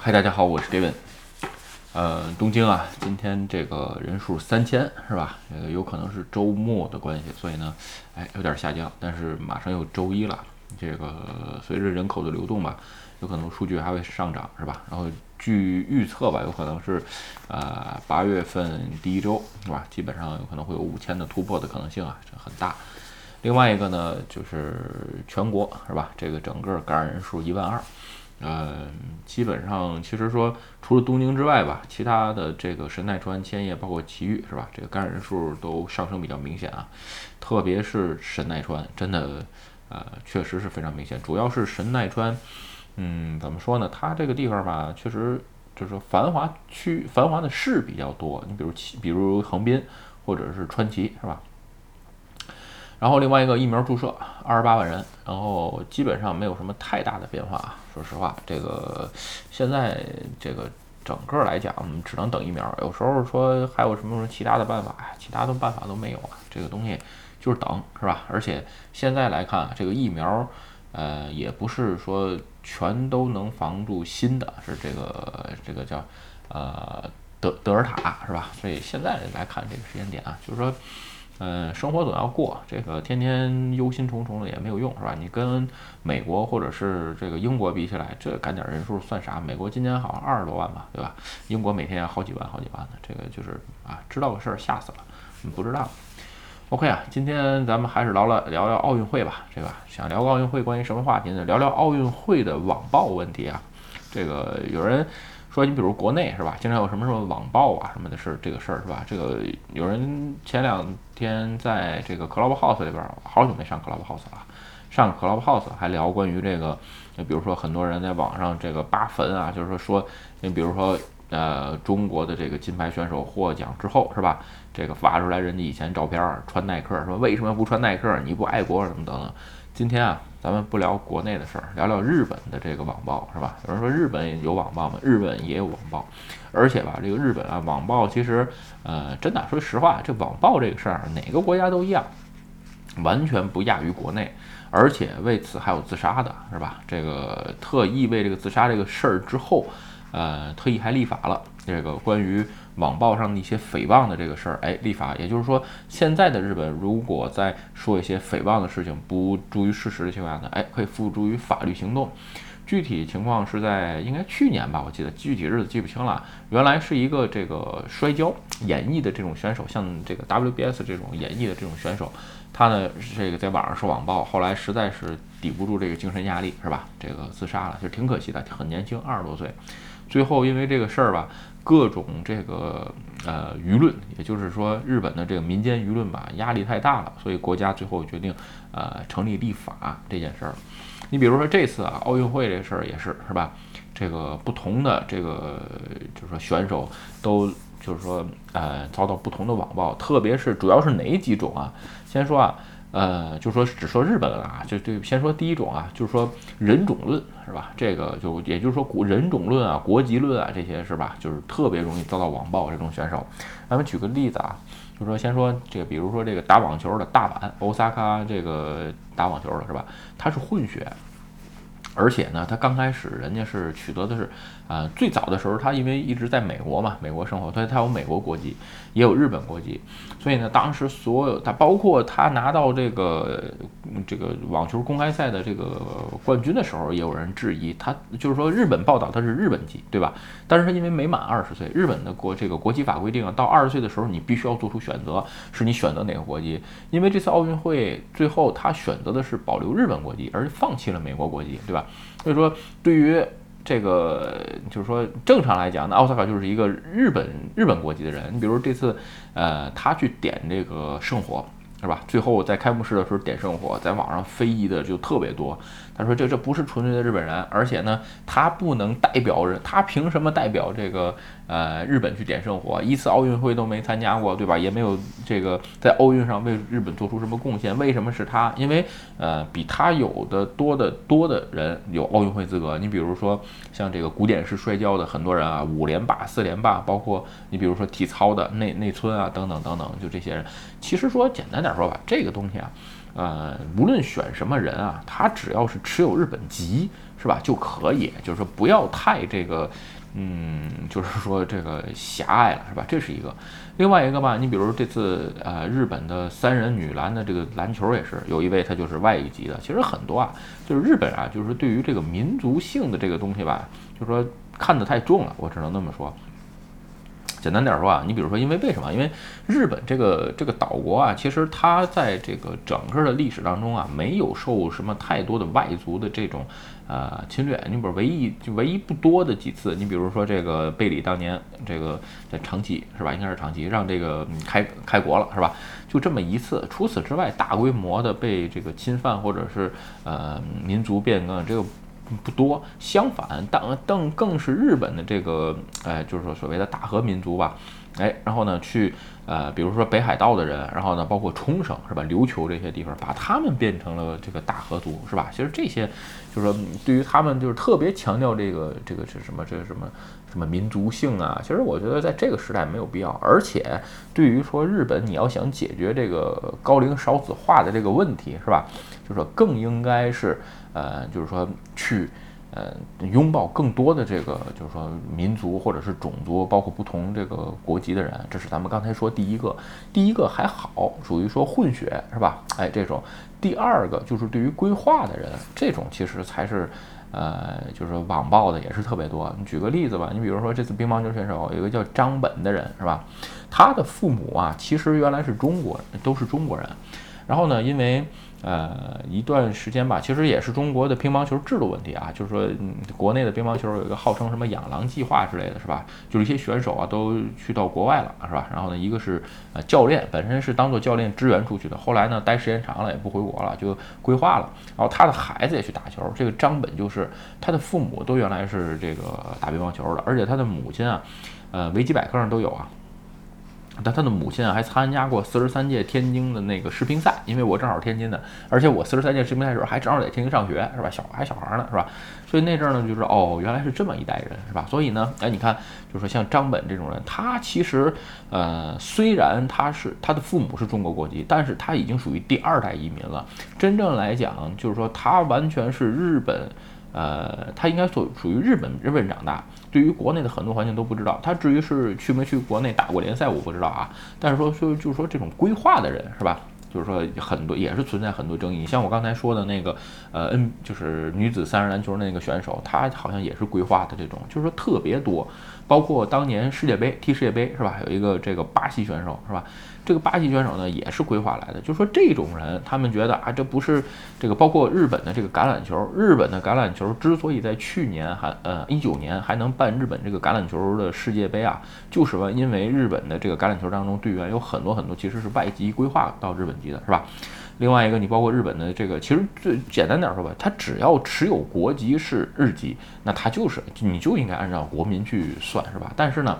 嗨，大家好，我是 David。呃，东京啊，今天这个人数三千是吧？呃，有可能是周末的关系，所以呢，哎，有点下降。但是马上又周一了，这个随着人口的流动吧，有可能数据还会上涨是吧？然后据预测吧，有可能是呃八月份第一周是吧？基本上有可能会有五千的突破的可能性啊，这很大。另外一个呢，就是全国是吧？这个整个感染人数一万二。呃，基本上其实说除了东京之外吧，其他的这个神奈川、千叶，包括埼玉，是吧？这个感染人数都上升比较明显啊，特别是神奈川，真的，呃，确实是非常明显。主要是神奈川，嗯，怎么说呢？它这个地方吧，确实就是说繁华区、繁华的市比较多。你比如，比如横滨或者是川崎，是吧？然后另外一个疫苗注射二十八万人，然后基本上没有什么太大的变化。说实话，这个现在这个整个来讲，我们只能等疫苗。有时候说还有什么什么其他的办法，其他的办法都没有啊。这个东西就是等，是吧？而且现在来看，这个疫苗，呃，也不是说全都能防住新的，是这个这个叫呃德德尔塔，是吧？所以现在来看这个时间点啊，就是说。嗯，生活总要过，这个天天忧心忡忡的也没有用，是吧？你跟美国或者是这个英国比起来，这赶点人数算啥？美国今年好像二十多万吧，对吧？英国每天好几万、好几万的，这个就是啊，知道个事儿吓死了，不知道。OK 啊，今天咱们还是聊了聊聊奥运会吧，这个想聊奥运会关于什么话题呢？聊聊奥运会的网暴问题啊，这个有人。说你比如国内是吧，经常有什么什么网暴啊什么的事，这个事儿是吧？这个有人前两天在这个 Clubhouse 里边，好久没上 Clubhouse 了，上 Clubhouse 还聊关于这个，比如说很多人在网上这个扒坟啊，就是说说，你比如说呃中国的这个金牌选手获奖之后是吧，这个发出来人家以前照片儿穿耐克，说为什么不穿耐克？你不爱国什么等等。今天啊，咱们不聊国内的事儿，聊聊日本的这个网暴，是吧？有人说日本有网暴吗？日本也有网暴，而且吧，这个日本啊，网暴其实，呃，真的说实话，这网暴这个事儿，哪个国家都一样，完全不亚于国内，而且为此还有自杀的，是吧？这个特意为这个自杀这个事儿之后，呃，特意还立法了，这个关于。网暴上的一些诽谤的这个事儿，哎，立法，也就是说，现在的日本如果在说一些诽谤的事情不注于事实的情况下呢，哎，可以付诸于法律行动。具体情况是在应该去年吧，我记得具体日子记不清了。原来是一个这个摔跤演绎的这种选手，像这个 WBS 这种演绎的这种选手，他呢这个在网上是网暴，后来实在是抵不住这个精神压力，是吧？这个自杀了，就挺可惜的，很年轻，二十多岁。最后因为这个事儿吧。各种这个呃舆论，也就是说日本的这个民间舆论吧，压力太大了，所以国家最后决定呃成立立法这件事儿。你比如说这次啊奥运会这事儿也是是吧？这个不同的这个就是说选手都就是说呃遭到不同的网暴，特别是主要是哪几种啊？先说啊。呃，就说只说日本啊，就就先说第一种啊，就是说人种论是吧？这个就也就是说国人种论啊、国籍论啊这些是吧？就是特别容易遭到网暴这种选手。咱们举个例子啊，就说先说这个，比如说这个打网球的大阪、欧萨卡这个打网球的是吧？他是混血。而且呢，他刚开始人家是取得的是，啊，最早的时候他因为一直在美国嘛，美国生活，所以他有美国国籍，也有日本国籍，所以呢，当时所有他包括他拿到这个这个网球公开赛的这个冠军的时候，也有人质疑他，就是说日本报道他是日本籍，对吧？但是他因为没满二十岁，日本的国这个国籍法规定啊，到二十岁的时候你必须要做出选择，是你选择哪个国籍？因为这次奥运会最后他选择的是保留日本国籍，而放弃了美国国籍，对吧？所以说，对于这个，就是说，正常来讲，那奥斯卡就是一个日本日本国籍的人。你比如这次，呃，他去点这个圣火。是吧？最后在开幕式的时候点圣火，在网上非议的就特别多。他说这这不是纯粹的日本人，而且呢，他不能代表人，他凭什么代表这个呃日本去点圣火？一次奥运会都没参加过，对吧？也没有这个在奥运上为日本做出什么贡献。为什么是他？因为呃比他有的多的多的人有奥运会资格。你比如说像这个古典式摔跤的很多人啊，五连霸、四连霸，包括你比如说体操的内内村啊等等等等，就这些人。其实说简单点。说吧，这个东西啊，呃，无论选什么人啊，他只要是持有日本籍，是吧，就可以，就是说不要太这个，嗯，就是说这个狭隘了，是吧？这是一个。另外一个吧，你比如这次呃，日本的三人女篮的这个篮球也是有一位他就是外籍的。其实很多啊，就是日本啊，就是对于这个民族性的这个东西吧，就是说看得太重了，我只能那么说。简单点说啊，你比如说，因为为什么？因为日本这个这个岛国啊，其实它在这个整个的历史当中啊，没有受什么太多的外族的这种呃侵略。你比如唯一就唯一不多的几次，你比如说这个贝里当年这个在长崎是吧？应该是长崎让这个开开国了是吧？就这么一次。除此之外，大规模的被这个侵犯或者是呃民族变更这个。不多，相反，当更更是日本的这个，哎，就是说所谓的大和民族吧，哎，然后呢，去呃，比如说北海道的人，然后呢，包括冲绳是吧，琉球这些地方，把他们变成了这个大和族是吧？其实这些就是说，对于他们就是特别强调这个这个是什么这个什么什么民族性啊？其实我觉得在这个时代没有必要，而且对于说日本你要想解决这个高龄少子化的这个问题是吧？就是说更应该是。呃，就是说去，呃，拥抱更多的这个，就是说民族或者是种族，包括不同这个国籍的人，这是咱们刚才说第一个，第一个还好，属于说混血是吧？哎，这种，第二个就是对于规划的人，这种其实才是，呃，就是网暴的也是特别多。你举个例子吧，你比如说这次乒乓球选手有个叫张本的人是吧？他的父母啊，其实原来是中国，都是中国人，然后呢，因为。呃，一段时间吧，其实也是中国的乒乓球制度问题啊，就是说，嗯，国内的乒乓球有一个号称什么“养狼计划”之类的是吧？就是一些选手啊都去到国外了，是吧？然后呢，一个是呃教练本身是当做教练支援出去的，后来呢待时间长了也不回国了，就规划了。然后他的孩子也去打球，这个张本就是他的父母都原来是这个打乒乓球的，而且他的母亲啊，呃，维基百科上都有啊。但他的母亲啊，还参加过四十三届天津的那个世乒赛，因为我正好是天津的，而且我四十三届世乒赛的时候还正好在天津上学，是吧？小还小孩呢，是吧？所以那阵儿呢，就是哦，原来是这么一代人，是吧？所以呢，哎，你看，就是说像张本这种人，他其实，呃，虽然他是他的父母是中国国籍，但是他已经属于第二代移民了。真正来讲，就是说他完全是日本。呃，他应该属属于日本日本长大，对于国内的很多环境都不知道。他至于是去没去国内打过联赛，我不知道啊。但是说说就是说这种规划的人是吧？就是说很多也是存在很多争议。像我刚才说的那个呃，N 就是女子三人篮球那个选手，她好像也是规划的这种，就是说特别多。包括当年世界杯踢世界杯是吧？有一个这个巴西选手是吧？这个巴西选手呢也是规划来的。就说这种人，他们觉得啊，这不是这个。包括日本的这个橄榄球，日本的橄榄球之所以在去年还呃一九年还能办日本这个橄榄球的世界杯啊，就是因为日本的这个橄榄球当中队员有很多很多其实是外籍规划到日本籍的，是吧？另外一个，你包括日本的这个，其实最简单点说吧，他只要持有国籍是日籍，那他就是你就应该按照国民去算，是吧？但是呢，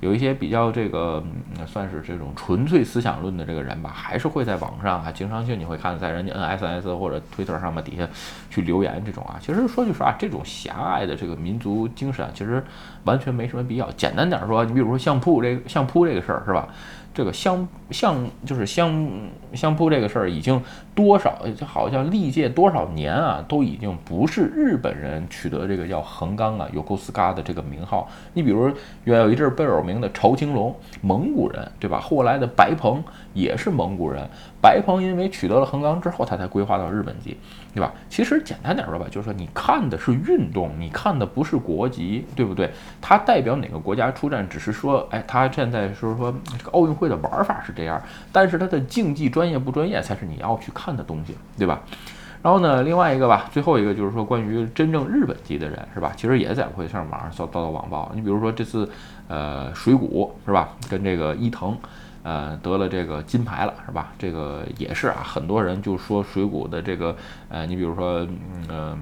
有一些比较这个算是这种纯粹思想论的这个人吧，还是会在网上啊，经常性你会看在人家 N S S 或者推特上面底下去留言这种啊。其实说句实话，这种狭隘的这个民族精神啊，其实完全没什么必要。简单点说，你比如说相扑这个相扑这个事儿，是吧？这个相相就是相相扑这个事儿，已经多少就好像历届多少年啊，都已经不是日本人取得这个叫横纲啊、有沟斯嘎的这个名号。你比如原有一阵贝尔名的朝青龙，蒙古人，对吧？后来的白鹏也是蒙古人。白鹏因为取得了横纲之后，他才规划到日本籍，对吧？其实简单点说吧，就是说你看的是运动，你看的不是国籍，对不对？他代表哪个国家出战，只是说，哎，他现在是说这个奥运会的玩法是这样，但是他的竞技专业不专业才是你要去看的东西，对吧？然后呢，另外一个吧，最后一个就是说关于真正日本籍的人，是吧？其实也在会上网上遭遭到网暴。你比如说这次，呃，水谷是吧？跟这个伊藤。呃，得了这个金牌了，是吧？这个也是啊，很多人就说水谷的这个，呃，你比如说，嗯，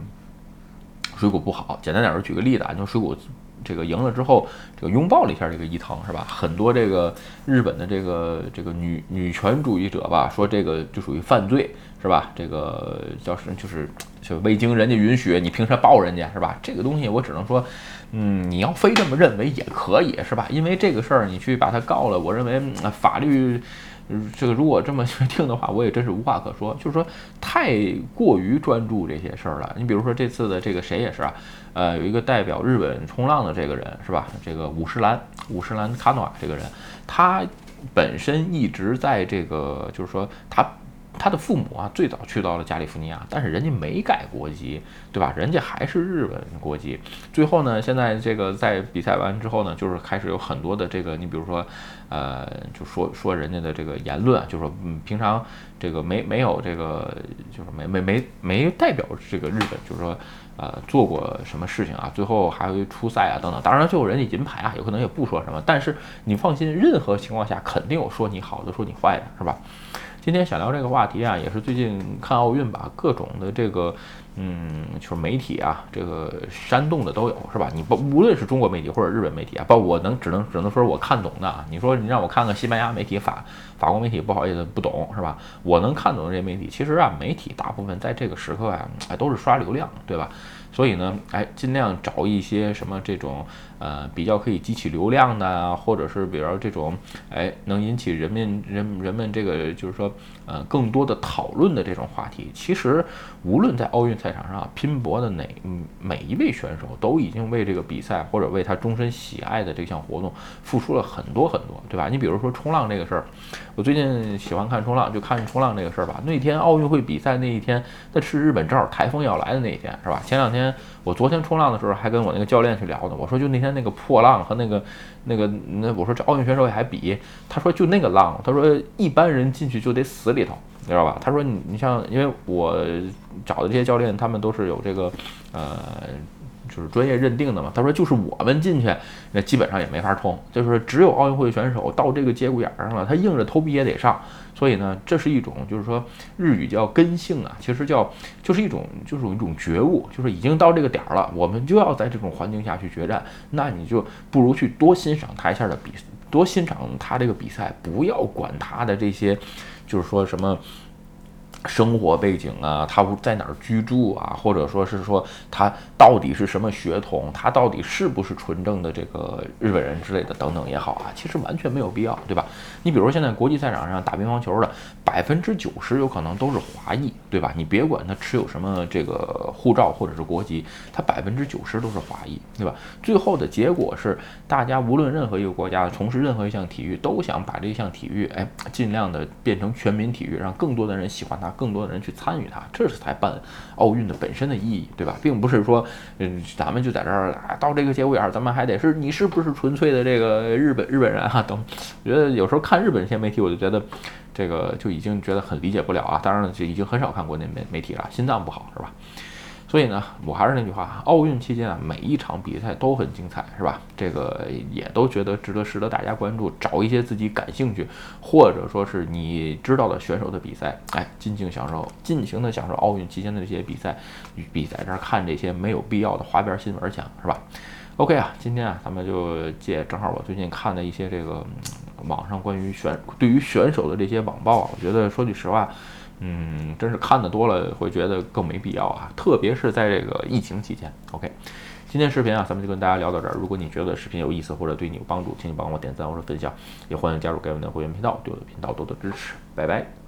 水谷不好。简单点儿举个例子啊，就水谷这个赢了之后，这个拥抱了一下这个伊藤，是吧？很多这个日本的这个这个女女权主义者吧，说这个就属于犯罪，是吧？这个叫是就是就未经人家允许，你凭啥抱人家，是吧？这个东西我只能说。嗯，你要非这么认为也可以，是吧？因为这个事儿你去把他告了，我认为法律这个如果这么去定的话，我也真是无话可说。就是说，太过于专注这些事儿了。你比如说这次的这个谁也是啊，呃，有一个代表日本冲浪的这个人是吧？这个五十岚五十岚卡诺瓦这个人，他本身一直在这个，就是说他。他的父母啊，最早去到了加利福尼亚，但是人家没改国籍，对吧？人家还是日本国籍。最后呢，现在这个在比赛完之后呢，就是开始有很多的这个，你比如说，呃，就说说人家的这个言论，就说嗯，平常这个没没有这个，就是没没没没代表这个日本，就是说呃做过什么事情啊，最后还会出赛啊等等。当然最后人家银牌啊，有可能也不说什么，但是你放心，任何情况下肯定有说你好的，说你坏的，是吧？今天想聊这个话题啊，也是最近看奥运吧，各种的这个，嗯，就是媒体啊，这个煽动的都有，是吧？你不无论是中国媒体或者日本媒体啊，不，我能只能只能说我看懂的啊。你说你让我看看西班牙媒体、法法国媒体，不好意思，不懂，是吧？我能看懂的这些媒体，其实啊，媒体大部分在这个时刻啊，哎，都是刷流量，对吧？所以呢，哎，尽量找一些什么这种呃比较可以激起流量的啊，或者是比如这种哎能引起人民人人们这个就是说呃更多的讨论的这种话题。其实无论在奥运赛场上拼搏的哪每一位选手，都已经为这个比赛或者为他终身喜爱的这项活动付出了很多很多，对吧？你比如说冲浪这个事儿，我最近喜欢看冲浪，就看冲浪这个事儿吧。那天奥运会比赛那一天，那是日本正好台风要来的那一天，是吧？前两天。我昨天冲浪的时候还跟我那个教练去聊呢。我说就那天那个破浪和那个那个那，我说这奥运选手也还比。他说就那个浪，他说一般人进去就得死里头，你知道吧？他说你你像，因为我找的这些教练，他们都是有这个呃。就是专业认定的嘛，他说就是我们进去，那基本上也没法冲，就是只有奥运会选手到这个节骨眼上了，他硬着头皮也得上。所以呢，这是一种就是说日语叫根性啊，其实叫就是一种就是一种觉悟，就是已经到这个点儿了，我们就要在这种环境下去决战，那你就不如去多欣赏台下的比，多欣赏他这个比赛，不要管他的这些，就是说什么。生活背景啊，他在哪儿居住啊，或者说是说他到底是什么血统，他到底是不是纯正的这个日本人之类的等等也好啊，其实完全没有必要，对吧？你比如说现在国际赛场上打乒乓球的百分之九十有可能都是华裔，对吧？你别管他持有什么这个护照或者是国籍，他百分之九十都是华裔，对吧？最后的结果是，大家无论任何一个国家从事任何一项体育，都想把这项体育哎尽量的变成全民体育，让更多的人喜欢它。更多的人去参与它，这是才办奥运的本身的意义，对吧？并不是说，嗯，咱们就在这儿啊，到这个节骨眼儿，咱们还得是你是不是纯粹的这个日本日本人啊？等，我觉得有时候看日本这些媒体，我就觉得这个就已经觉得很理解不了啊。当然了，就已经很少看国内媒媒体了，心脏不好是吧？所以呢，我还是那句话，奥运期间啊，每一场比赛都很精彩，是吧？这个也都觉得值得值得大家关注，找一些自己感兴趣或者说是你知道的选手的比赛，哎，尽情享受，尽情的享受奥运期间的这些比赛，比在这儿看这些没有必要的花边新闻去，是吧？OK 啊，今天啊，咱们就借正好我最近看的一些这个网上关于选对于选手的这些网暴啊，我觉得说句实话。嗯，真是看的多了，会觉得更没必要啊，特别是在这个疫情期间。OK，今天视频啊，咱们就跟大家聊到这儿。如果你觉得视频有意思或者对你有帮助，请你帮我点赞或者分享，也欢迎加入盖文的会员频道，对我的频道多多支持。拜拜。